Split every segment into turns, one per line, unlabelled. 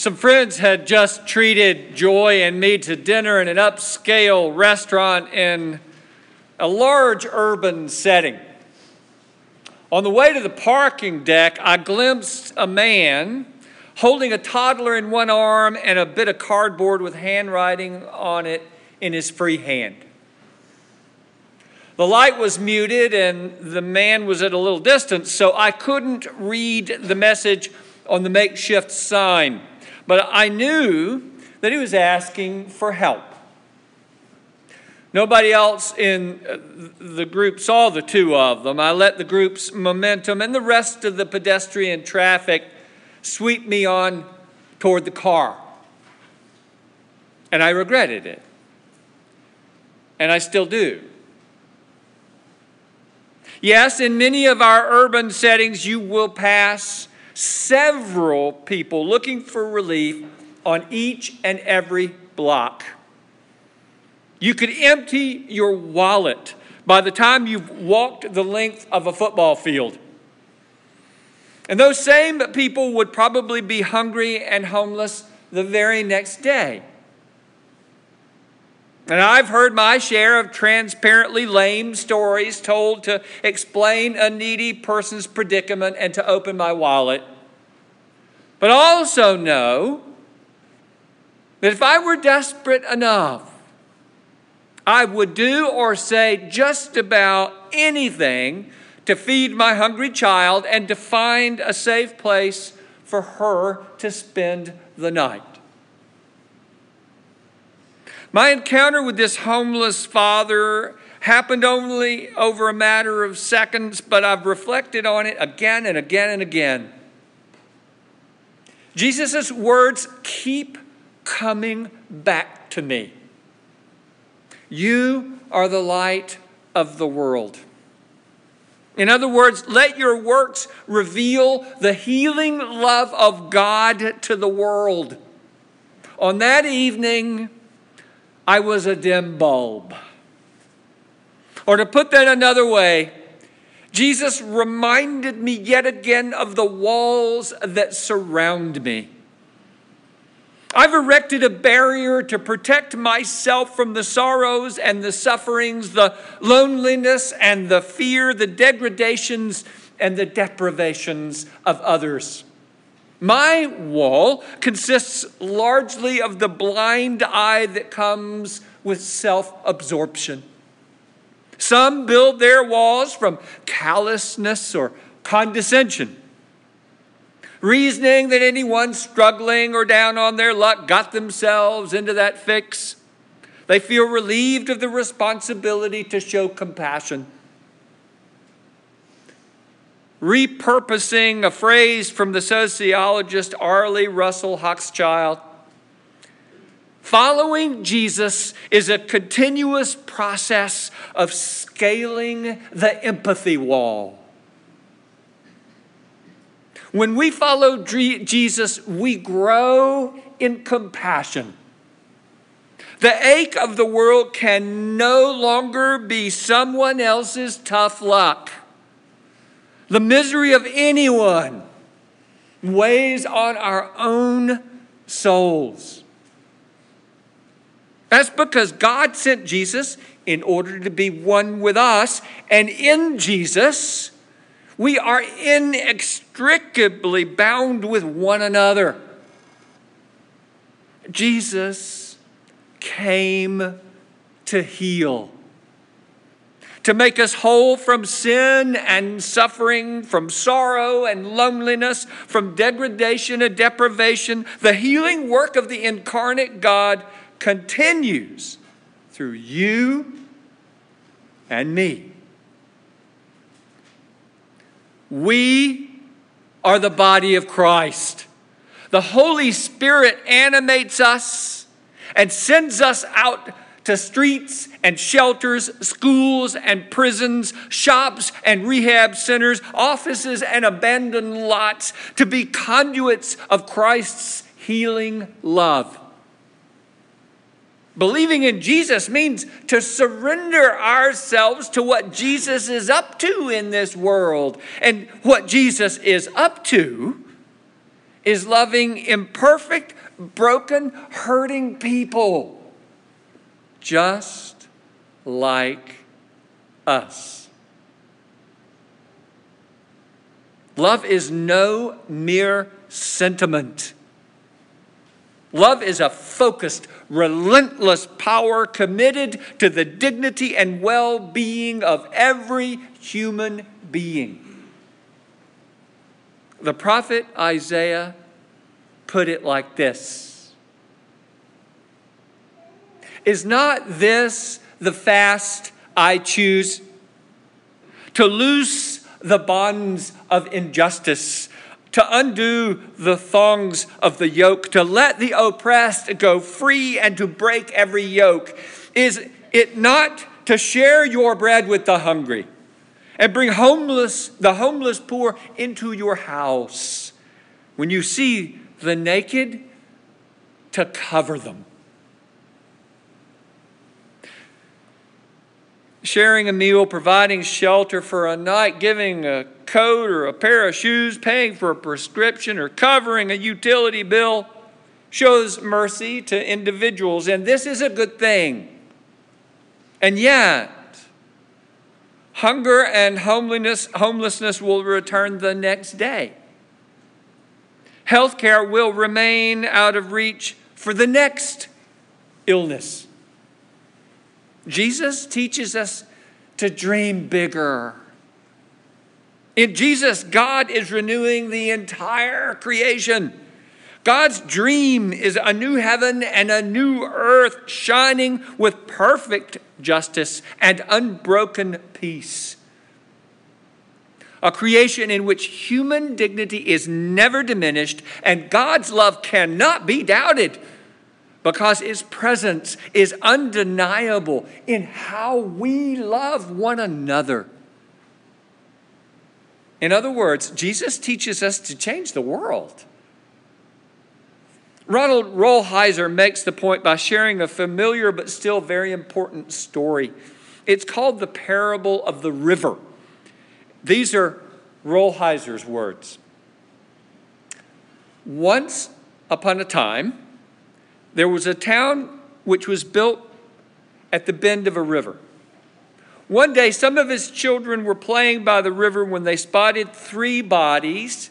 Some friends had just treated Joy and me to dinner in an upscale restaurant in a large urban setting. On the way to the parking deck, I glimpsed a man holding a toddler in one arm and a bit of cardboard with handwriting on it in his free hand. The light was muted and the man was at a little distance, so I couldn't read the message on the makeshift sign. But I knew that he was asking for help. Nobody else in uh, the group saw the two of them. I let the group's momentum and the rest of the pedestrian traffic sweep me on toward the car. And I regretted it. And I still do. Yes, in many of our urban settings, you will pass several people looking for relief on each and every block. You could empty your wallet by the time you've walked the length of a football field. And those same people would probably be hungry and homeless the very next day. And I've heard my share of transparently lame stories told to explain a needy person's predicament and to open my wallet. But also know that if I were desperate enough, I would do or say just about anything to feed my hungry child and to find a safe place for her to spend the night. My encounter with this homeless father happened only over a matter of seconds, but I've reflected on it again and again and again. Jesus' words keep coming back to me. You are the light of the world. In other words, let your works reveal the healing love of God to the world. On that evening, I was a dim bulb. Or to put that another way, Jesus reminded me yet again of the walls that surround me. I've erected a barrier to protect myself from the sorrows and the sufferings, the loneliness and the fear, the degradations and the deprivations of others. My wall consists largely of the blind eye that comes with self absorption. Some build their walls from callousness or condescension, reasoning that anyone struggling or down on their luck got themselves into that fix. They feel relieved of the responsibility to show compassion repurposing a phrase from the sociologist Arlie Russell Hochschild. Following Jesus is a continuous process of scaling the empathy wall. When we follow Jesus, we grow in compassion. The ache of the world can no longer be someone else's tough luck the misery of anyone weighs on our own souls. That's because God sent Jesus in order to be one with us, and in Jesus, we are inextricably bound with one another. Jesus came to heal to make us whole from sin and suffering, from sorrow and loneliness, from degradation and deprivation. The healing work of the incarnate God continues through you and me. We are the body of Christ. The Holy Spirit animates us and sends us out to streets and shelters, schools and prisons, shops and rehab centers, offices and abandoned lots to be conduits of Christ's healing love. Believing in Jesus means to surrender ourselves to what Jesus is up to in this world. And what Jesus is up to is loving imperfect, broken, hurting people, just like us. Love is no mere sentiment. Love is a focused, relentless power committed to the dignity and well being of every human being. The prophet Isaiah put it like this Is not this the fast I choose? To loose the bonds of injustice, to undo the thongs of the yoke, to let the oppressed go free, and to break every yoke? Is it not to share your bread with the hungry? and bring homeless, the homeless poor into your house. When you see the naked, to cover them. Sharing a meal, providing shelter for a night, giving a coat or a pair of shoes, paying for a prescription, or covering a utility bill shows mercy to individuals, and this is a good thing. And yet, Hunger and homelessness, homelessness will return the next day. Healthcare will remain out of reach for the next illness. Jesus teaches us to dream bigger. In Jesus, God is renewing the entire creation. God's dream is a new heaven and a new earth shining with perfect justice and unbroken peace. A creation in which human dignity is never diminished and God's love cannot be doubted because His presence is undeniable in how we love one another. In other words, Jesus teaches us to change the world. Ronald Rolheiser makes the point by sharing a familiar but still very important story. It's called the parable of the river. These are Rolheiser's words. Once upon a time, there was a town which was built at the bend of a river. One day, some of his children were playing by the river when they spotted three bodies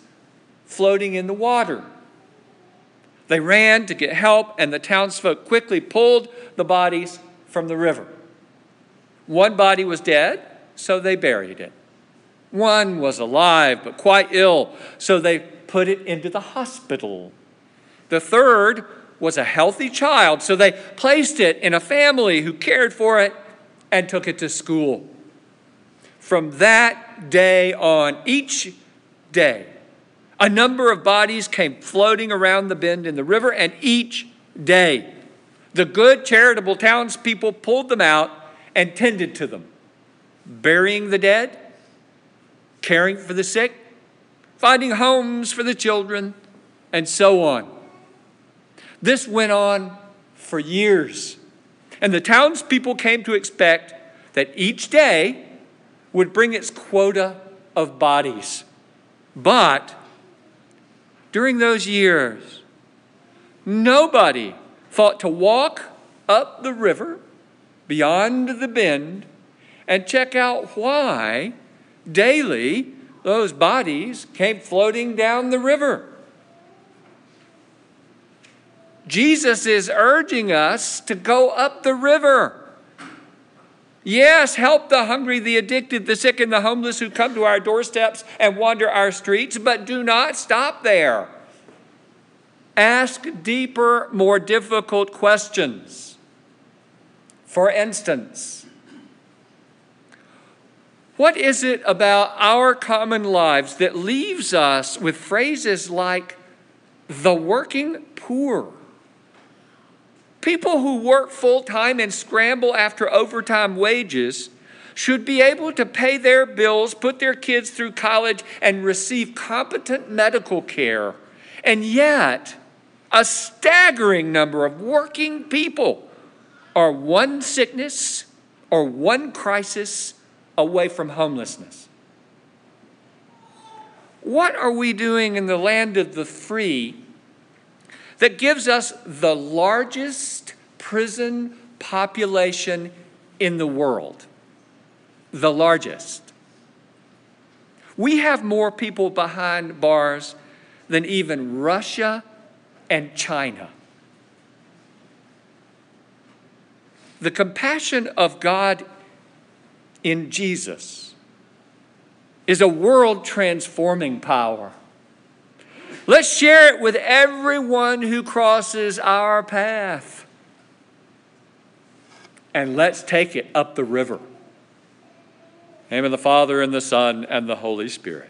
floating in the water. They ran to get help, and the townsfolk quickly pulled the bodies from the river. One body was dead, so they buried it. One was alive, but quite ill, so they put it into the hospital. The third was a healthy child, so they placed it in a family who cared for it and took it to school. From that day on, each day, a number of bodies came floating around the bend in the river, and each day the good charitable townspeople pulled them out and tended to them, burying the dead, caring for the sick, finding homes for the children, and so on. This went on for years, and the townspeople came to expect that each day would bring its quota of bodies. But during those years, nobody thought to walk up the river beyond the bend and check out why daily those bodies came floating down the river. Jesus is urging us to go up the river. Yes, help the hungry, the addicted, the sick, and the homeless who come to our doorsteps and wander our streets, but do not stop there. Ask deeper, more difficult questions. For instance, what is it about our common lives that leaves us with phrases like the working poor? People who work full time and scramble after overtime wages should be able to pay their bills, put their kids through college, and receive competent medical care. And yet, a staggering number of working people are one sickness or one crisis away from homelessness. What are we doing in the land of the free that gives us the largest prison population in the world? The largest. We have more people behind bars than even Russia and China. The compassion of God in Jesus is a world transforming power. Let's share it with everyone who crosses our path. And let's take it up the river. name of the Father, and the Son, and the Holy Spirit.